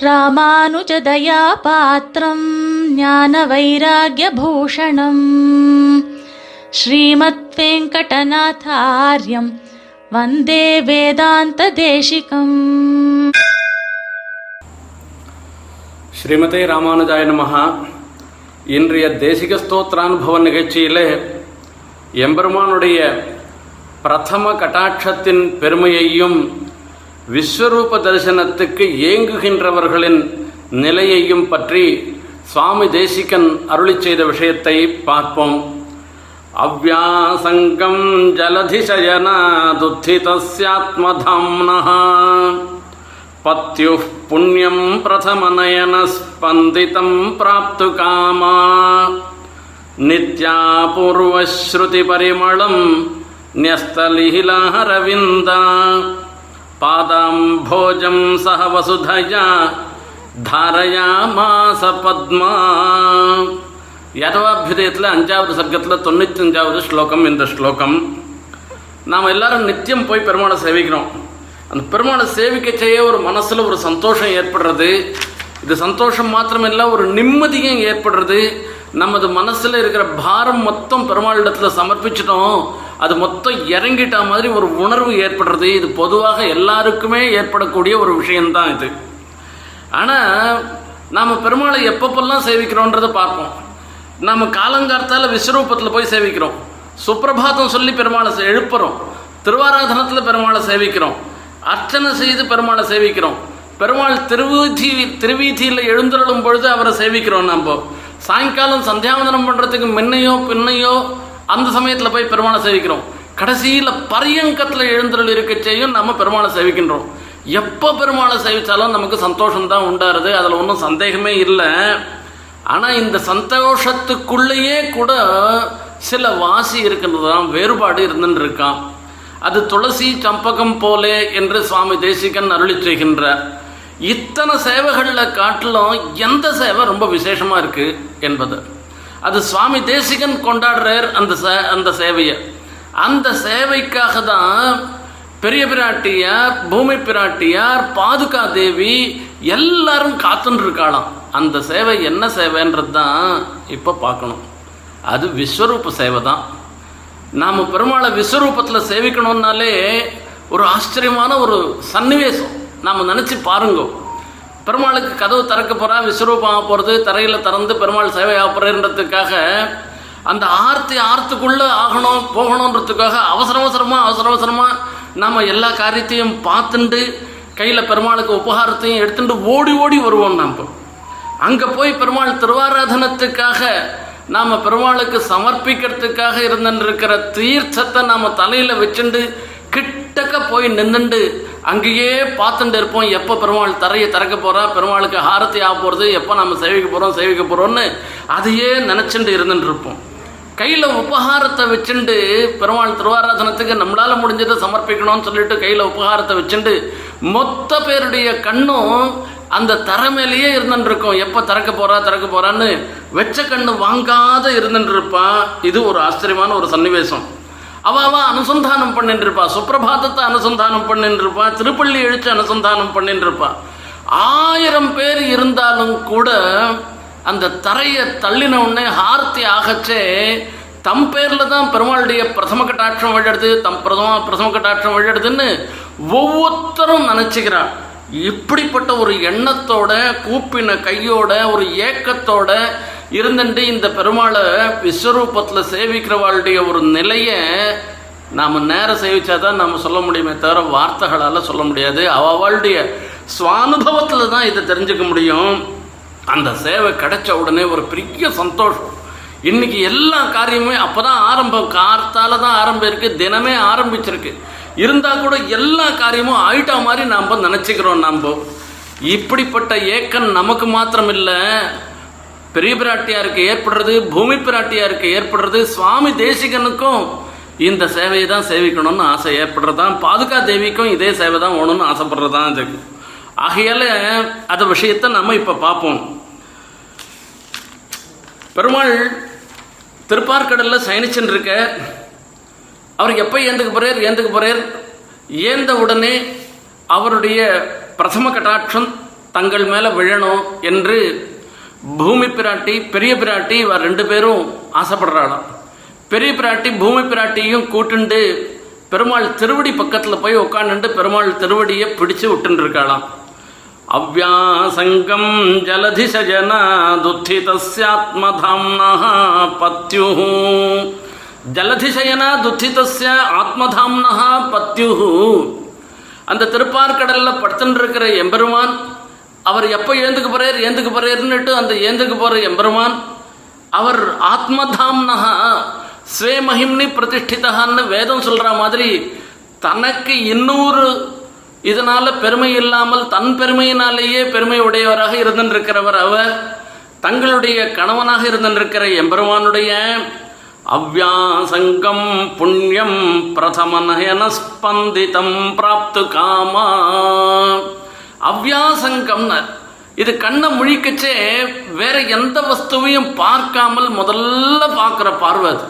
ராமானுஜதயாபாத்திரம் ஞான வைராகியபூஷணம் ஸ்ரீமத் வெங்கடநாதாரியம் வந்தே வேதாந்த தேசிகம் ஸ்ரீமதே ராமானுஜாய நமகா இன்றைய தேசிக ஸ்தோத்திரானுபவ நிகழ்ச்சியிலே எம்பெருமானுடைய பிரதம கட்டாட்சத்தின் பெருமையையும் விஸ்வரூப தரிசனத்துக்கு ஏங்குகின்றவர்களின் நிலையையும் பற்றி சுவாமி தேசிகன் அருளி செய்த விஷயத்தை பார்ப்போம் அவ்யாசங்கம் ஜலதிசயனாதுத்திதஸ்யாத்மதாம்னः पत्युः पुण्यम् प्रथमनयनस्पन्दितम् प्राप्तु कामा नित्या पूर्वश्रुतिपरिमळम् न्यस्तलिहिलाहरविन्दा पादाम्भोजम् सह वसुधया தாரயாமாச பத்மா யதவாபியுதயத்தில் அஞ்சாவது சர்க்கத்தில் தொண்ணூத்தஞ்சாவது ஸ்லோகம் இந்த ஸ்லோகம் நாம் எல்லாரும் நித்தியம் போய் பெருமாளை சேவிக்கிறோம் அந்த பெருமாளை சேவிக்க செய்ய ஒரு மனசில் ஒரு சந்தோஷம் ஏற்படுறது இது சந்தோஷம் மாத்திரமில்ல ஒரு நிம்மதியும் ஏற்படுறது நமது மனசில் இருக்கிற பாரம் மொத்தம் பெருமாளிடத்தில் சமர்ப்பிச்சிட்டோம் அது மொத்தம் இறங்கிட்ட மாதிரி ஒரு உணர்வு ஏற்படுறது. இது பொதுவாக எல்லாருக்குமே ஏற்படக்கூடிய ஒரு விஷயம்தான் இது. ஆனால் நாம் பெருமாளை எப்பப்பெல்லாம் சேவிக்கிறோன்றதை பார்ப்போம். நம்ம காலங்கார்த்தால விஸ்வரூபத்தில் போய் சேவிக்கிறோம். சுப்பிரபாதம் சொல்லி பெருமாளை சே- எழுப்புறோம். திருவாராதனத்தில் பெருமாளை சேவிக்கிறோம். அர்ச்சனை செய்து பெருமாளை சேவிக்கிறோம். பெருமாள் திருவீதி திருவீதியில் எழுந்தருளும் பொழுது அவரை சேவிக்கிறோம் நம்ம சாயங்காலம் சந்தியாவந்தனம் பண்ணுறதுக்கு முன்னையோ பின்னையோ அந்த சமயத்தில் போய் பெருமானை சேவிக்கிறோம். கடைசியில் பரியங்கத்தில் எழுந்தருள் இருக்க செய்யும் நம்ம பெருமாளை சேவிக்கின்றோம். எப்போ பெருமாளை சேவித்தாலும் நமக்கு சந்தோஷம்தான் உண்டாருது. அதில் ஒன்றும் சந்தேகமே இல்லை. ஆனால் இந்த சந்தோஷத்துக்குள்ளேயே கூட சில வாசி இருக்கின்றதாம் வேறுபாடு இருந்துன்னு இருக்கான் அது துளசி சம்பகம் போலே என்று சுவாமி தேசிகன் அருளி செய்கின்ற இத்தனை சேவைகளில் காட்டிலும் எந்த சேவை ரொம்ப விசேஷமாக இருக்குது என்பது. அது சுவாமி தேசிகன் கொண்டாடுறார் அந்த சே- அந்த சேவையை. அந்த சேவைக்காக தான் பெரிய பிராட்டியார் பூமி பிராட்டியார் பாதுகா தேவி எல்லாரும் காத்துன்னு இருக்காளாம் அந்த சேவை என்ன சேவைன்றது தான் இப்போ பார்க்கணும். அது விஸ்வரூப சேவை தான் நாம் பெருமாளை விஸ்வரூபத்தில் சேவிக்கணும்னாலே ஒரு ஆச்சரியமான ஒரு சன்னிவேசம். நாம் நினச்சி பாருங்க. பெருமாளுக்கு கதவு திறக்க போகிறா விஸ்வரூபம் ஆக போகிறது தரையில் திறந்து பெருமாள் சேவை ஆப்புறன்றதுக்காக அந்த ஆர்த்தி ஆர்த்துக்குள்ளே ஆகணும் போகணுன்றதுக்காக அவசர அவசரமாக அவசர அவசரமாக நாம் எல்லா காரியத்தையும் பார்த்துண்டு கையில் பெருமாளுக்கு உபகாரத்தையும் எடுத்துட்டு ஓடி ஓடி வருவோம் நாம் அங்கே போய் பெருமாள் திருவாராதனத்துக்காக நாம் பெருமாளுக்கு சமர்ப்பிக்கிறதுக்காக இருந்திருக்கிற தீர்த்தத்தை நாம் தலையில் வச்சுண்டு கிட்டக்க போய் நின்றுண்டு அங்கேயே பார்த்துட்டு இருப்போம். எப்போ பெருமாள் தரையை திறக்க போகிறா பெருமாளுக்கு ஹாரத்தி ஆக போகிறது எப்போ நம்ம சேவிக்க போகிறோம் சேவிக்க போகிறோம்னு அதையே நினச்சிட்டு இருந்துட்டு இருப்போம். கையில் உபகாரத்தை வச்சுண்டு பெருமாள் திருவாராதனத்துக்கு நம்மளால் முடிஞ்சதை சமர்ப்பிக்கணும்னு சொல்லிட்டு கையில் உபகாரத்தை வச்சுண்டு மொத்த பேருடைய கண்ணும் அந்த தரை மேலேயே இருந்துட்டு இருக்கும். எப்போ திறக்க போகிறா திறக்க போறான்னு வெச்ச கண்ணு வாங்காத இருந்துட்டு இருப்பான் இது ஒரு ஆச்சரியமான ஒரு சன்னிவேசம். அவன் அனுசந்தானம் பண்ணிட்டு இருப்பா சுப்பிரபாதத்தை அனுசந்தானம் பண்ணிட்டு இருப்பா திருப்பள்ளி எழுச்சி அனுசந்தானம் பண்ணிட்டு இருப்பா ஆயிரம் பேர் இருந்தாலும் கூட அந்த தரையை தள்ளின உடனே ஹார்த்தி ஆகச்சே தம் பேரில் தான் பெருமாளுடைய பிரதம கட்டாட்சம் விழுறது தம் பிரதம பிரதம கட்டாட்சம் விழுறதுன்னு ஒவ்வொருத்தரும் நினச்சிக்கிறான் இப்படிப்பட்ட ஒரு எண்ணத்தோட கூப்பின கையோட ஒரு ஏக்கத்தோட இருந்துட்டு இந்த பெருமாளை விஸ்வரூபத்தில் சேவிக்கிறவாளுடைய ஒரு நிலையை நாம் நேரம் சேவிச்சாதான் நாம் சொல்ல முடியுமே தவிர வார்த்தைகளால் சொல்ல முடியாது. அவளுடைய சுவானுபவத்தில் தான் இதை தெரிஞ்சுக்க முடியும். அந்த சேவை கிடைச்ச உடனே ஒரு பெரிய சந்தோஷம். இன்னைக்கு எல்லா காரியமுமே அப்போதான் ஆரம்பம். கார்த்தால தான் ஆரம்பம் இருக்கு. தினமே ஆரம்பிச்சிருக்கு. இருந்தால் கூட எல்லா காரியமும் ஆயிட்டா மாதிரி நாம் நினச்சிக்கிறோம் நாம. இப்படிப்பட்ட ஏக்கம் நமக்கு மாத்திரம் இல்லை பெரிய பிராட்டியாருக்கு ஏற்படுறது பூமி பிராட்டியாருக்கு ஏற்படுறது சுவாமி தேசிகனுக்கும் இந்த சேவையை தான் சேவிக்கணும்னு ஆசை ஏற்படுறதான் பாதுகா தேவிக்கும் இதே சேவை தான் வேணும்னு ஆசைப்படுறதான் இது. ஆகையால அந்த விஷயத்தை நம்ம இப்ப பார்ப்போம். பெருமாள் திருப்பார்கடல்ல சயனிச்சுன்னு இருக்க அவர் எப்போ ஏந்துக்கு போறார் ஏந்துக்கு போறார்? ஏந்த உடனே அவருடைய பிரதம கட்டாட்சம் தங்கள் மேலே விழணும் என்று பூமி பிராட்டி பெரிய பிராட்டி இவர் ரெண்டு பேரும் ஆசைப்படுறாளாம். பெரிய பிராட்டி பூமி பிராட்டியும் கூட்டுண்டு பெருமாள் திருவடி பக்கத்தில் போய் உட்காந்துட்டு பெருமாள் திருவடியை பிடிச்சு விட்டுன்னு இருக்காளாம் அவ்யாசங்கம் ஜலதிசஜன துத்திதாத்மதாம்னா பத்யு. ஜலதிசயன துத்திதஸ்ய ஆத்மதாம்னா பத்யு. அந்த திருப்பார்கடலில் படுத்துட்டு இருக்கிற எம்பெருமான் அவர் எப்போ ஏந்துக்கு போறார் ஏந்துக்கு போறாருன்னுட்டு அந்த ஏந்துக்கு போற எம்பெருமான் அவர் ஆத்மதாம்னஹா ஸ்வே மகிம்னி வேதம் சொல்ற மாதிரி தனக்கு இன்னொரு இதனால பெருமை இல்லாமல் தன் பெருமையினாலேயே பெருமை உடையவராக இருந்திருக்கிறவர் அவர் தங்களுடைய கணவனாக இருந்திருக்கிற எம்பெருமானுடைய அவ்யாசங்கம் புண்ணியம் பிரதம நயன ஸ்பந்திதம் பிராப்து காமா. அவ்யாசங்கம்னு. இது கண்ணை முழிக்கச்சே வேற எந்த வஸ்துவையும் பார்க்காமல் முதல்ல பார்க்குற பார்வை அது.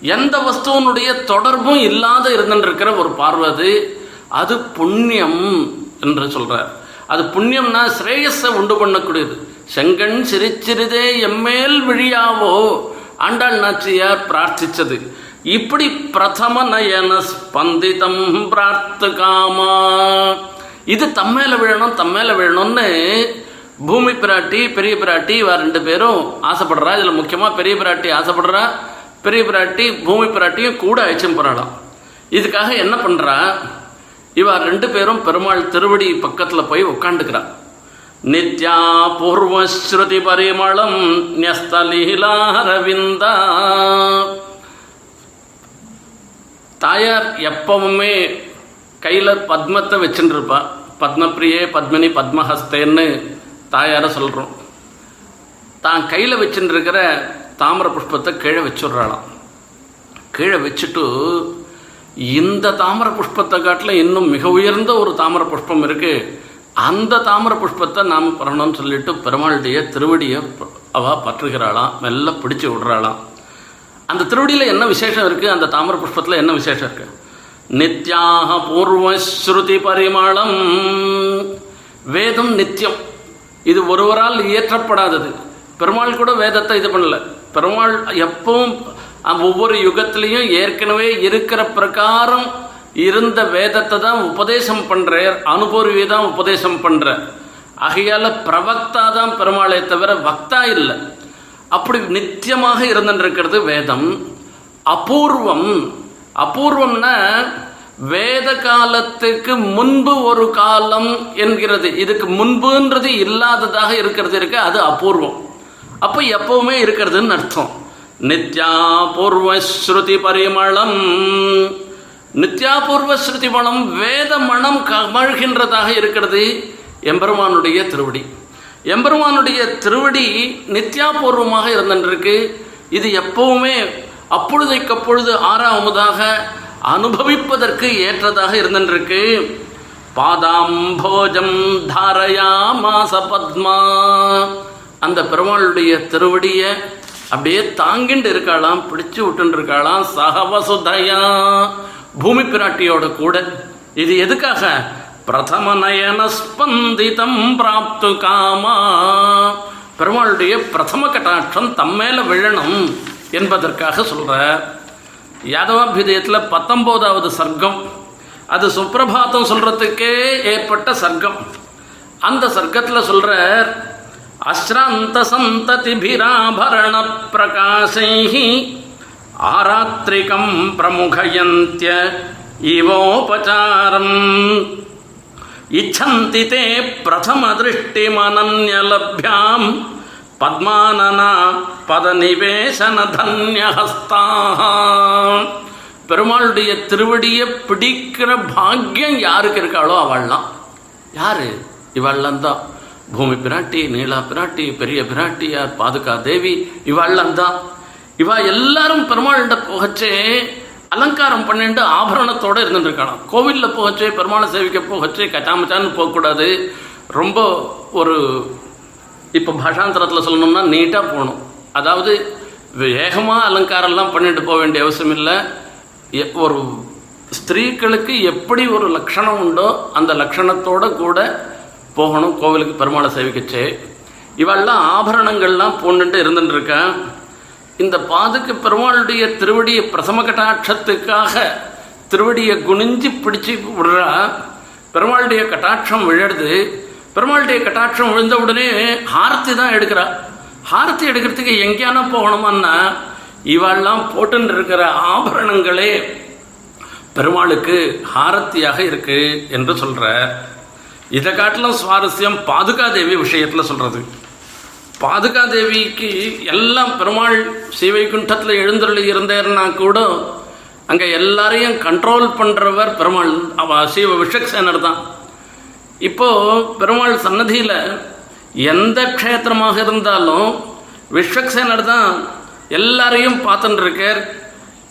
எந்த வஸ்துவனுடைய தொடர்பும் இல்லாத இருந்துருக்கிற ஒரு பார்வை அது. அது புண்ணியம் என்று சொல்றார். அது புண்ணியம்னா ஸ்ரேயஸை உண்டு பண்ணக்கூடியது. செங்கண் சிரிச்சிறிதே எம்மேல் விழியாவோ? ஆண்டாள் நாச்சியார் பிரார்த்திச்சது. இப்படி பிரதம நயன ஸ்பந்திதம் பிரார்த்து காமா. இது தம்மேல விழணும் தம்மேல விழணும்னு பூமி பிராட்டி பெரிய பிராட்டி இவ ரெண்டு பேரும் ஆசைப்படுறா. இதில் முக்கியமாக பெரிய பிராட்டி ஆசைப்படுறா. பெரிய பிராட்டி பூமி பிராட்டியும் கூட அழைச்சும் போகிறாளாம் இதுக்காக என்ன பண்ணுறா இவ ரெண்டு பேரும் பெருமாள் திருவடி பக்கத்தில் போய் உட்காந்துக்கிறா நித்யா பூர்வஸ்ருதி பரிமளம் ன்யஸ்தலீலாரவிந்தா தாயார் எப்பவுமே கையில் பத்மத்தை வச்சுட்டு இருப்பா பத்மப்பிரியே பத்மினி பத்மஹஸ்தேன்னு தாயாரை சொல்கிறோம் தான் கையில் வச்சுட்டு இருக்கிற தாமரை புஷ்பத்தை கீழே வச்சுடுறாளாம். கீழே வச்சுட்டு இந்த தாமரை புஷ்பத்தை காட்டில் இன்னும் மிக உயர்ந்த ஒரு தாமரை புஷ்பம் இருக்குது அந்த தாமரை புஷ்பத்தை நாம் பெறணும்னு சொல்லிட்டு பெருமாளுடைய திருவடியை அவா பற்றுகிறாளாம். மெல்ல பிடிச்சி விடுறாளாம். அந்த திருவடியில் என்ன விசேஷம் இருக்குது அந்த தாமரை புஷ்பத்தில் என்ன விசேஷம் இருக்குது நித்யாக பூர்வஸ்ருதி பரிமளம் வேதம் நித்தியம் இது ஒருவரால் இயற்றப்படாதது. பெருமாள் கூட வேதத்தை இது பண்ணல. பெருமாள் எப்பவும் ஒவ்வொரு யுகத்திலையும் ஏற்கனவே இருக்கிற பிரகாரம் இருந்த வேதத்தை தான் உபதேசம் பண்றார். அனுபவியை தான் உபதேசம் பண்ற. ஆகையால பிரவக்தா தான் பெருமாளை தவிர வக்தா இல்லை. அப்படி நித்தியமாக இருந்துருக்கிறது வேதம். அபூர்வம். அபூர்வம்னா வேத காலத்துக்கு முன்பு ஒரு காலம் என்கிறது. இதுக்கு முன்புன்றது இல்லாததாக இருக்கிறது இருக்கு அது அபூர்வம். அப்போ எப்பவுமே இருக்கிறதுன்னு அர்த்தம். நித்யா பூர்வ ஸ்ருதி பரிமளம். நித்யாபூர்வ ஸ்ருதி மலம் வேத மனம் கமழ்கின்றதாக இருக்கிறது எம்பெருமானுடைய திருவடி. எம்பெருமானுடைய திருவடி நித்யாபூர்வமாக இருந்துருக்கு இது எப்பவுமே அப்பொழுதைக்கப்பொழுது ஆறாவதாக அனுபவிப்பதற்கு ஏற்றதாக இருந்திருக்கு பாதாம்போஜம் தாரயா மாச பத்மா. அந்த பெருமாளுடைய திருவடியை அப்படியே தாங்கிண்டு இருக்காளாம் பிடிச்சு விட்டு இருக்காளாம் சகவசுதயா. பூமி பிராட்டியோட கூட. இது எதுக்காக? பிரதம நயன ஸ்பந்திதம் பிராப்து காமா. பெருமாளுடைய பிரதம கட்டாட்சம் தம்மேல விழணும். என்பதற்காக சொல்கிறார் யாதவாபிதயத்தில் பத்தொம்போதாவது சர்க்கம் அது சுப்பிரபாதம் சொல்கிறதுக்கே ஏற்பட்ட சர்க்கம். அந்த சர்க்கத்தில் சொல்கிறார் அஸ்ராந்த சந்ததிபிராபரண பிரகாசைஹி ஆராத்திரிகம் பிரமுகயந்திய இவோபச்சாரம் இச்சந்தி தே பிரதம திருஷ்டிமனன்யலப்யாம் பத்மானனா பதநிவேசன தன்யஹஸ்தாக பெருமாளுடைய திருவடியை பிடிக்கிற பாக்கியம் யாருக்கு இருக்காளோ அவள்லாம் யாரு? இவள்லாம் தான் பூமி பிராட்டி நீலா பிராட்டி பெரிய பிராட்டியார் பாதுகா தேவி இவள்லாம் தான் இவா எல்லாரும் பெருமாள்கிட்ட போகச்சே அலங்காரம் பண்ணிட்டு ஆபரணத்தோட இருந்துருக்கலாம் கோவிலில் போகச்சே பெருமாளை சேவிக்க போகச்சே கச்சாமச்சான்னு போகக்கூடாது. ரொம்ப ஒரு இப்போ பாஷாந்தரத்தில் சொல்லணும்னா நீட்டாக போகணும். அதாவது வேகமாக அலங்காரம்லாம் பண்ணிட்டு போக வேண்டிய அவசியம் இல்லை எ- ஒரு ஸ்திரீகளுக்கு எப்படி ஒரு லக்ஷணம் உண்டோ அந்த லக்ஷணத்தோட கூட போகணும். கோவிலுக்கு பெருமாளை சேவிக்கச்சு. இவெல்லாம் ஆபரணங்கள்லாம் பூண்டுட்டு இருந்துட்டு இருக்கேன் இந்த பாதுக்கு பெருமாளுடைய திருவடிய பிரசம கட்டாட்சத்துக்காக திருவடியை குனிஞ்சு பிடிச்சி விடுறா. பெருமாளுடைய கட்டாட்சம் விழுறது பெருமாளுடைய கட்டாட்சம் விழுந்த உடனே ஹாரத்தி தான் எடுக்கிறா. ஹாரத்தி எடுக்கிறதுக்கு எங்கேயானா போகணுமான்னா இவெல்லாம் போட்டுன்னு இருக்கிற ஆபரணங்களே பெருமாளுக்கு ஹாரத்தியாக இருக்கு என்று சொல்ற. இதை காட்டிலும் சுவாரஸ்யம் பாதுகாதேவி விஷயத்தில் சொல்றது. பாதுகாதேவிக்கு எல்லாம் பெருமாள் ஸ்ரீவைகுண்டத்தில் எழுந்தருளி இருந்தார்னா கூட அங்கே எல்லாரையும் கண்ட்ரோல் பண்ணுறவர் பெருமாள். அவ சிவ விஷக்சேனர் தான். இப்போ பெருமாள் சன்னதியில் எந்த க்ஷேத்திரமாக இருந்தாலும் விஸ்வக்சேனர் தான் எல்லாரையும் பார்த்துட்டு இருக்கார்.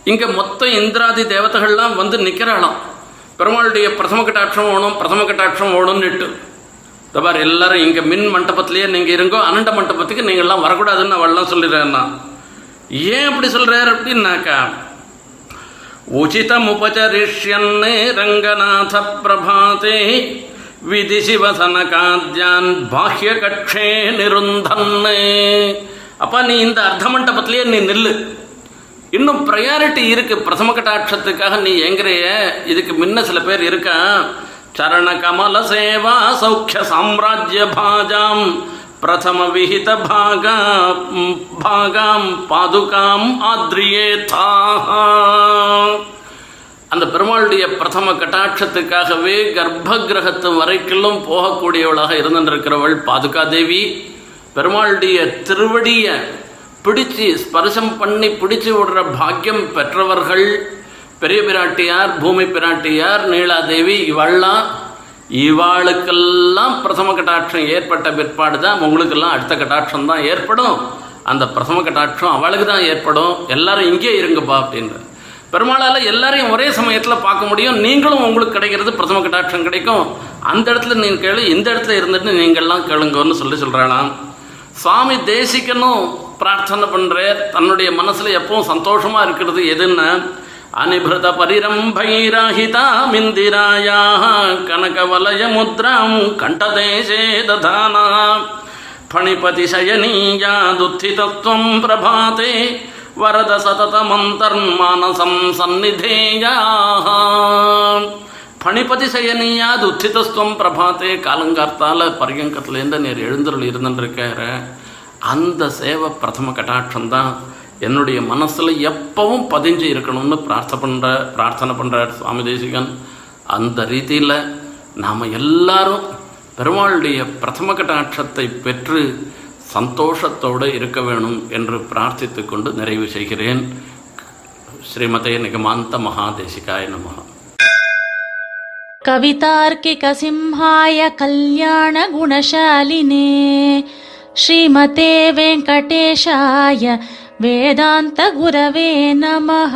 இங்கே மொத்தம் இந்திராதி தேவதைகள்லாம் வந்து நிற்கிறாளாம் பெருமாளுடைய பிரதம கட்டாட்சம் ஓணும் பிரதம கட்டாட்சம் ஓணும்னுட்டு தபார் எல்லாரும் இங்கே மின் மண்டபத்திலேயே நீங்கள் இருங்கோ அனண்ட மண்டபத்துக்கு நீங்கள்லாம் வரக்கூடாதுன்னு அவள்லாம் சொல்லிடுறேன்னா. ஏன் அப்படி சொல்கிறார் அப்படின்னாக்கா உச்சிதமுபச்சரிஷ்யன் ரங்கநாத பிரபாதே விதிசிவசனகாத்யான் பாஹ்ய கட்சே நிருந்தன்னு. அப்பா நீ இந்த அர்த்த மண்டபத்திலேயே நீ நில்லு. இன்னும் ப்ரையாரிட்டி இருக்கு. பிரதம கட்டாட்சத்துக்காக நீ எங்கிறைய இதுக்கு முன்ன சில பேர் இருக்கா? சரண கமல சேவா சௌக்கிய சாம்ராஜ்ய பாஜாம். பிரதம விஹித பாகா பாகாம் பாதுகாம் ஆத்ரியே அந்த பெருமாளுடைய பிரதம கட்டாட்சத்துக்காகவே கர்ப்ப கிரகத்து வரைக்கும் போகக்கூடியவளாக இருந்திருக்கிறவள் பாதுகா தேவி பெருமாளுடைய திருவடியை பிடிச்சு ஸ்பர்சம் பண்ணி பிடிச்சு விடுற பாக்கியம் பெற்றவர்கள். பெரிய பிராட்டியார் பூமி பிராட்டியார் நீலாதேவி இவள்லாம் இவாளுக்கெல்லாம் பிரதம கட்டாட்சம் ஏற்பட்ட பிற்பாடு தான் உங்களுக்கெல்லாம் அடுத்த கட்டாட்சம் தான் ஏற்படும். அந்த பிரதம கட்டாட்சம் அவளுக்கு தான் ஏற்படும். எல்லாரும் இங்கே இருங்கப்பா அப்படின்ற பெருமாளால் எல்லாரையும் ஒரே சமயத்தில் பார்க்க முடியும். நீங்களும் உங்களுக்கு கிடைக்கிறது பிரதம கட்டாட்சம் கிடைக்கும். அந்த இடத்துல நீங்கள் கேளு இந்த இடத்துல இருந்துட்டு நீங்கள்லாம் கேளுங்கன்னு சொல்லி சொல்கிறாளாம் சுவாமி தேசிக்கனும் பிரார்த்தனை பண்ணுறார் தன்னுடைய மனசில் எப்பவும் சந்தோஷமாக இருக்கிறது எதுன்னா அனிபிருத பரிரம்பைராஹிதாமிந்திராயா கனகவலய முத்ராம் கண்டதேசே ததானா துத்தி தத்துவம் பிரபாதே வரத சததமந்தர்மானசம் சந்நிதேயா பணிபதி சயனியாது உத்திதஸ்துவம் பிரபாத்தே காலங்கார்த்தால பரியங்கத்துலேருந்து நீர் எழுந்தருள் இருந்துருக்கிற அந்த சேவை பிரதம கட்டாட்சம் தான் என்னுடைய மனசில் எப்பவும் பதிஞ்சு இருக்கணும்னு பிரார்த்தனை பண்ணுற பிரார்த்தனை பண்ணுறார் சுவாமி தேசிகன். அந்த ரீதியில் நாம் எல்லாரும் பெருமாளுடைய பிரதம கட்டாட்சத்தை பெற்று சந்தோஷத்தோடு இருக்க வேணும் என்று பிரார்த்தித்து கொண்டு நிறைவு செய்கிறேன் ஸ்ரீமதே நிகமாந்த மகாதேசிகாய நமः कवितार्किकसिंहाय कल्याणगुणशालिने श्रीमते वेङ्कटेशाय वेदान्तगुरवे नमः